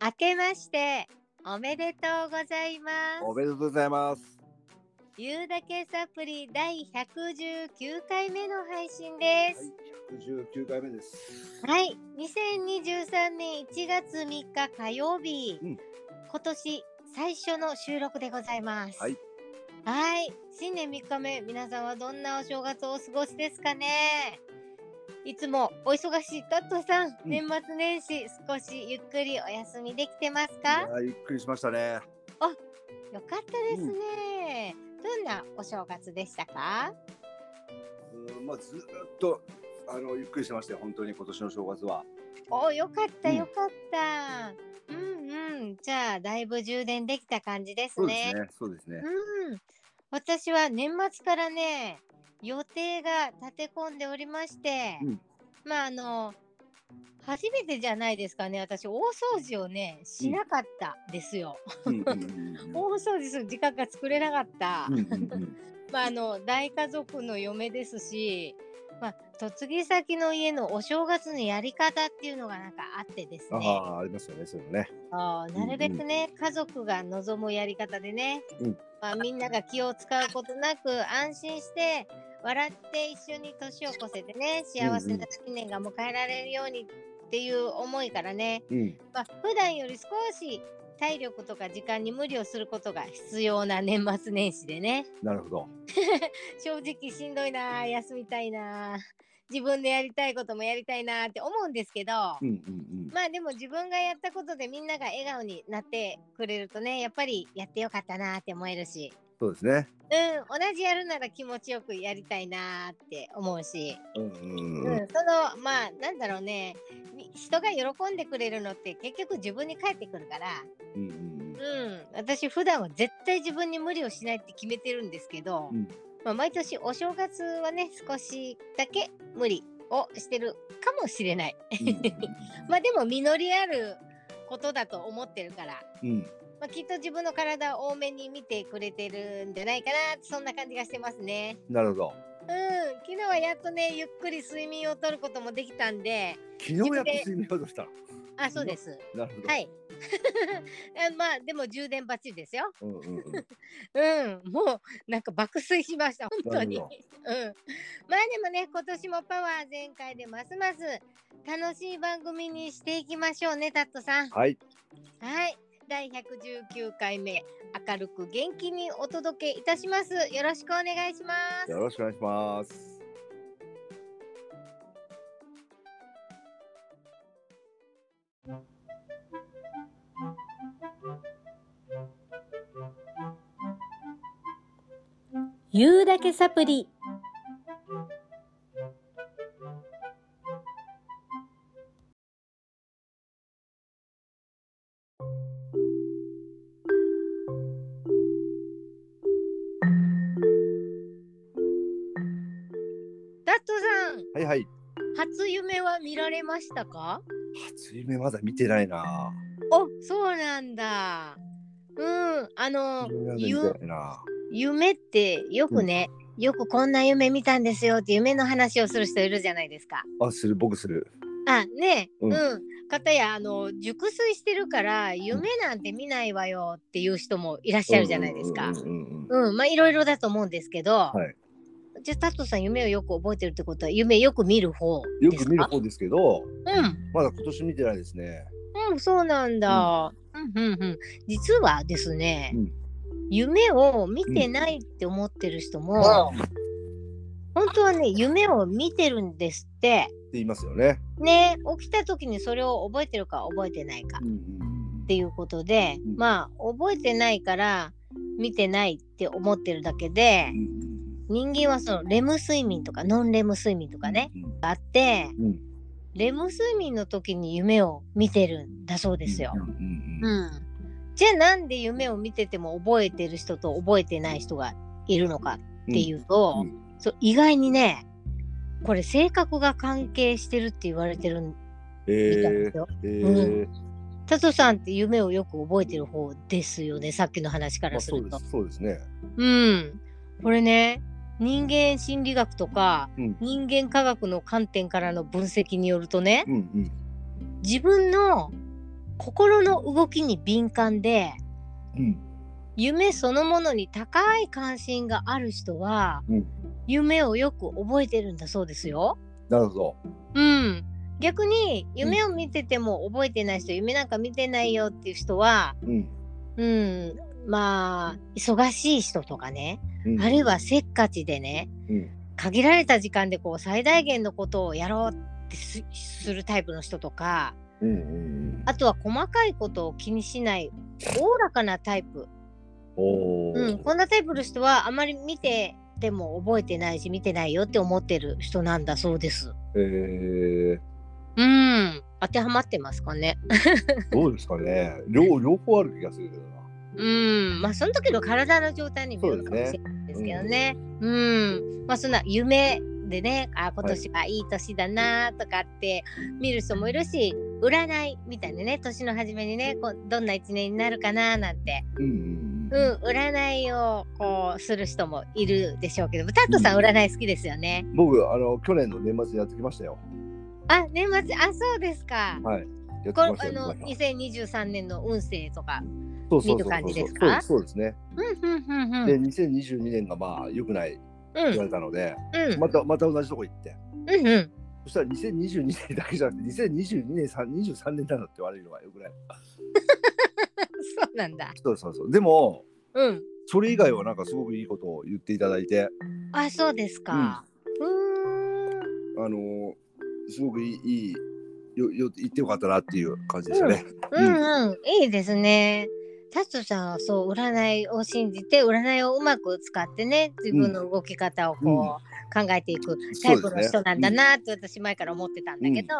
明けましておめでとうございます。おめでとうございます。ゆうだけサプリ第119回目の配信ではいす。、119回目です。はい、2023年1月3日火曜日、うん今年最初の収録でございます。はい。はい、新年3日目、皆さんはどんなお正月をお過ごしですかね？いつもお忙しいタットさん、うん年末年始少しゆっくりお休みできてますいかやーゆっくりしましたね。よかったですね。どんなお正月でしたか？うん、まあずーっとあのゆっくりしてましたよ。本当に今年の正月は。およかったうんよかった。うんうん。じゃあだいぶ充電できた感じですね。そうですね。そうですね。うん。私は年末からね予定が立て込んでおりまして、うんまああの初めてじゃないですかね私大掃除をねしなかったですよ。うんうんうん 大掃除する時間が作れなかった。うんうんうん まあ、あの大家族の嫁ですし、まあ、嫁ぎ先の家のお正月のやり方っていうのがなんかあってですねああありますよね。そういうのね。あーなるべくね、家族が望むやり方でね、うんまあ、みんなが気を使うことなく安心して笑って一緒に年を越せてね幸せな新年が迎えられるようにっていう思いからね、うん。まあ普段より少し体力とか時間に無理をすることが必要な年末年始でね。なるほど。正直しんどいな休みたいな自分でやりたいこともやりたいなって思うんですけど、うんうんうん。まあでも自分がやったことでみんなが笑顔になってくれるとねやっぱりやってよかったなって思えるしそうですね。うん同じやるなら気持ちよくやりたいなって思うし、うんうんうんうん。そのまあなんだろうねみ人が喜んでくれるのって結局自分に返ってくるから、うんうんうん、私普段は絶対自分に無理をしないって決めてるんですけど、うん。まあ、毎年お正月はね少しだけ無理をしてるかもしれない。まあでも実りあることだと思ってるから、うんうん。まあ、きっと自分の体を多めに見てくれてるんじゃないかなそんな感じがしてますね。なるほど。うん昨日はやっとねゆっくり睡眠をとることもできたんで昨日やっと睡眠をとしたの？あそうです。なるほど。は。い。あまあでも充電バッチリですよ。うんうんうん。うん、もうなんか爆睡しました、本当に。うなんるまあでもね、今年もパワー全開でますます楽しい番組にしていきましょうね、タットさん。はい。はい。第119回目、明るく元気にお届けいたします。よろしくお願いします。よろしくお願いします。言うだけサプリ。は見られましたか？初夢まだ見てないな。お、そうなんだ。うん、あの、夢ってよくね、よくこんな夢見たんですよって夢の話をする人いるじゃないですか。あ、する、僕する。あ、ね、う、うんんかたや、あの、熟睡してるから、夢なんて見ないわよっていう人もいらっしゃるじゃないですかうん。うんうんうんうん、まあ、いろいろだと思うんですけど。はいじゃあ、タットさん、夢をよく覚えてるってことは、夢よく見る方よですか？く見る方ですけど、うん。まだ今年見てないですね。うん、そうなんだ。うん、うん、うん。実はですね、うん夢を見てないって思ってる人も、本当はね、夢を見てるんですって。って言いますよね。ね、起きた時にそれを覚えてるか覚えてないかっていうことで、うんまあ、覚えてないから見てないって思ってるだけでうん、うん人間はそのレム睡眠とかノンレム睡眠とかね、うんあって、うんレム睡眠の時に夢を見てるんだそうですよ。うんうん。じゃあなんで夢を見てても覚えてる人と覚えてない人がいるのかっていうと、うんそう意外にねこれ性格が関係してるって言われてるみたいですよ。えー、タトさんって夢をよく覚えてる方ですよねさっきの話かまらすると。そうですね。うん。これね人間心理学とかうん人間科学の観点からの分析によるとねうんうん自分の心の動きに敏感でうん。夢そのものに高い関心がある人は、うん夢をよく覚えてるんだそうですよ。なるほど。うん。逆に夢を見てても覚えてない人、夢なんか見てないよっていう人は、うん。うん、まあ忙しい人とかね、うんあるいはせっかちでね、うん。限られた時間でこう最大限のことをやろうってすするタイプの人とか、うん。うん。あとは細かいことを気にしないおおらかなタイプ。うん、こんなタイプの人はあまり見てても覚えてないし見てないよって思ってる人なんだそうです。えー、うん、当てはまってますかね。どうですかね。両両方ある気がするけどな。うん、まあその時の体の状態にもよるかもしれないですけどね。うん、まあそんな夢でね、あ今年はいい年だなとかって見る人もいるし、占いみたいなね、年の初めにね、こうどんな一年になるかななんて、うんうんうん、占いをこうする人もいるでしょうけど、タットさんうん占い好きですよね。僕あの去年の年末にやってきましたよ。あ、年末、あ、そうですか。はい。これましたよ。あの皆さん2023年の運勢とか。そうそうそうそう見る感じですか？そうですね。うんうんうんうん。で2022年がまあ良くないうん言われたので、うんまたまた同じとこ行って。うんうん。そしたら2022年だけじゃなくて2022年3 23年なのって言われるのがよくない。そうなんだ。そうそうそう。でもうん。それ以外はなんかすごくいいことを言っていただいて、あ、そうですか。うーん。あのすごくいいいいよよ言ってよかったなっていう感じでしたね。うんうん、いいですね。タツさんはそう占いを信じて占いをうまく使ってね自分の動き方をこう、うん。考えていくタイプの人なんだなって私前から思ってたんだけど、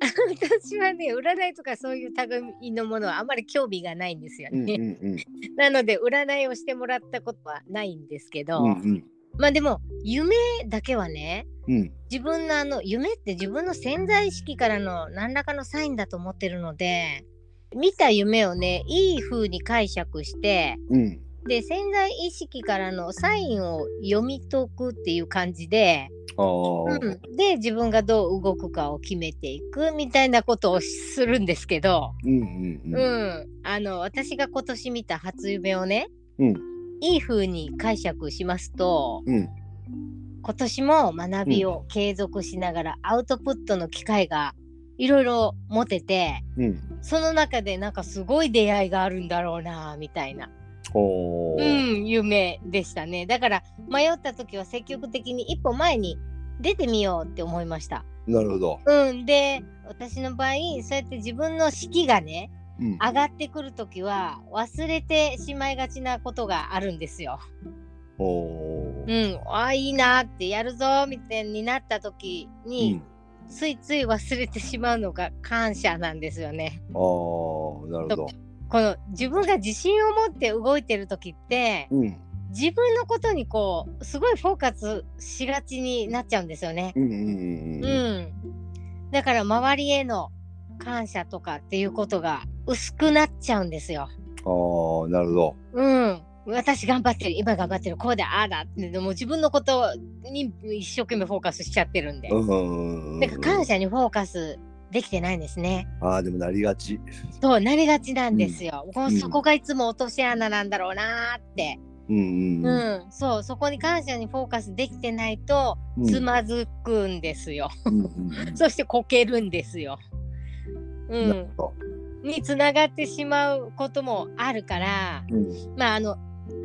私はね占いとかそういう類のものはあまり興味がないんですようんうんね。うん。なので占いをしてもらったことはないんですけど、うんうん。まあでも夢だけはねうん。自分のあの夢って自分の潜在意識からの何らかのサインだと思ってるので見た夢をねいい風に解釈してうん。で潜在意識からのサインを読み解くっていう感じで、うん、で自分がどう動くかを決めていくみたいなことをするんですけど、うんうんうん。うん。あの私が今年見た初夢をねうん。いい風に解釈しますとうん。今年も学びを継続しながらアウトプットの機会がいろいろ持ててうん。その中でなんかすごい出会いがあるんだろうなみたいな、うん、夢でしたね。だから迷った時は積極的に一歩前に出てみようって思いました。なるほど。うん、で私の場合そうやって自分の士気がねうん。上がってくる時は忘れてしまいがちなことがあるんですよ。おうーん、あいいなってやるぞみたいになった時に、ついつい忘れてしまうのが感謝なんですよね。うん、ああなるほど。この自分が自信を持って動いてる時ってうん自分のことにこうすごいフォーカスしがちになっちゃうんですよね。うんうんうんだから周りへの感謝とかっていうことが薄くなっちゃうんですよ。ああなるほど。うん私頑張ってる今頑張ってるこうだああだってでも自分のことに一生懸命フォーカスしちゃってるんで。うんなんか感謝にフォーカスできてないんですね。ああでもなりがち。そうなりがちなんですよ。こううんそこがいつも落とし穴なんだろうなーって、うんううんんうんそうそこに感謝にフォーカスできてないとうんつまずくんですよ。そしてこけるんですよ。うん、につながってしまうこともあるからうんまああの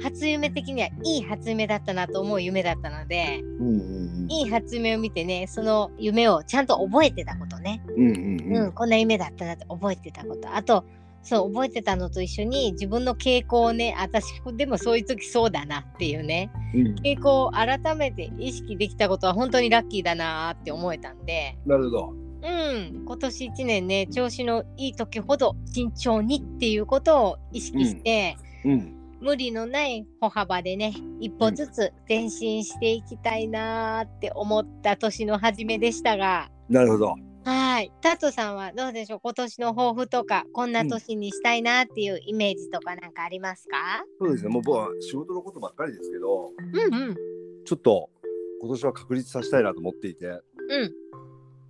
初夢的にはいい初夢だったなと思う夢だったのでうんうんいい初夢を見てねその夢をちゃんと覚えてたことね。うんうんうん。うん、こんな夢だったなって覚えてたこと。あとそう覚えてたのと一緒に自分の傾向をね私でもそういう時そうだなっていうね。うん。傾向を改めて意識できたことは本当にラッキーだなって思えたんで。なるほど。うん今年1年ね調子のいい時ほど慎重にっていうことを意識して、うん無理のない歩幅でね一歩ずつ前進していきたいなーって思った年の初めでしたが。なるほど。はい。タトさんはどうでしょう？今年の抱負とか、こんな年にしたいなっていうイメージとかなんかありますか？そうですね。もう僕は仕事のことばっかりですけど、うんうん。ちょっと今年は確立させたいなと思っていて、うん。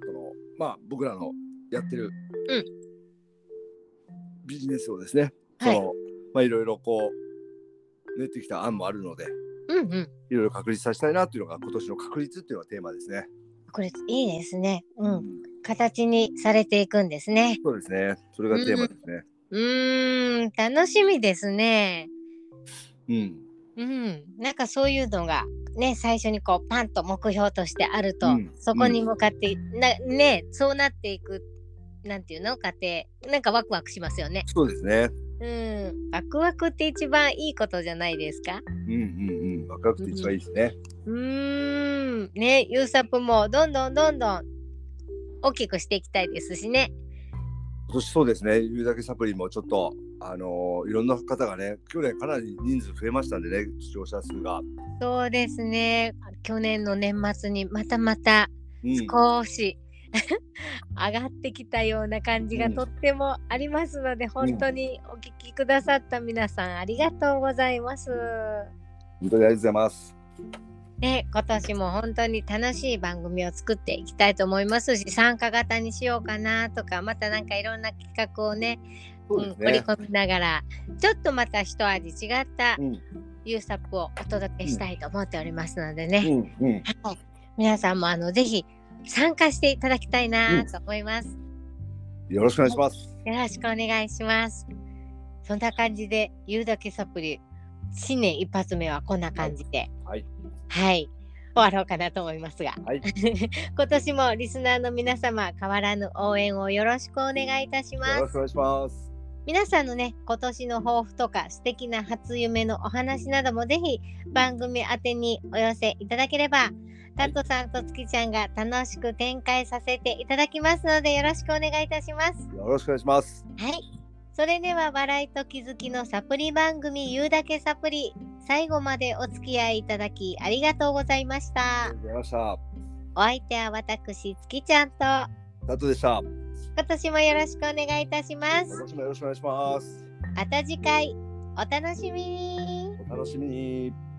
そのまあ僕らのやってる、うんビジネスをですね、はいそのまあいろいろこう練ってきた案もあるのでうんうん。いろいろ確立させたいなっていうのが今年の確立っていうのがテーマですね。これいいですね。うん。形にされていくんですね。そうですね。それがテーマですね。うーん、楽しみですね。うん。うん。なんかそういうのがね、最初にこうパンと目標としてあると、うんそこに向かって、なね、そうなっていく。なんていうの？過程なんかワクワクしますよね。そうですね。うん、ワクワクって一番いいことじゃないですか？うんうんうん。若くて一番いいですね。うーん、ね、ユーサップもどんどんどんどん大きくしていきたいですしね。今年そうですね。言うだけサプリもちょっとあのーいろんな方がね、去年かなり人数増えましたんでね、視聴者数が。そうですね。去年の年末にまたまたうん。上がってきたような感じがうんとってもありますので、本当にお聞きくださった皆さんありがとうございます。本当にありがとうございます。ね、今年も本当に楽しい番組を作っていきたいと思いますし参加型にしようかなとかまたなんかいろんな企画をねそうですうん、盛りね。込みながらちょっとまた一味違ったうんユーサップをお届けしたいと思っておりますのでね、うんうん。はい、皆さんもあのぜひ参加していただきたいなと思います、よろしくお願いします。よろしくお願いします。そんな感じで言うだけサプリ新年一発目はこんな感じで。はい。はい。終わろうかなと思いますが、はい。今年もリスナーの皆様変わらぬ応援をよろしくお願いいたします。よろしくお願いします。皆さんのね今年の抱負とか素敵な初夢のお話などもぜひ番組宛てにお寄せいただければタットさんと月ちゃんが楽しく展開させていただきますのでよろしくお願いいたします。よろしくお願いします。はい。それでは笑いと気づきのサプリ番組言うだけサプリ最後までお付き合いいただきありがとうございましたありがとうございました。お相手は私月ちゃんとタットでした。今年もよろしくお願いいたします今年もよろしくお願いします。また次回お楽しみにお楽しみに。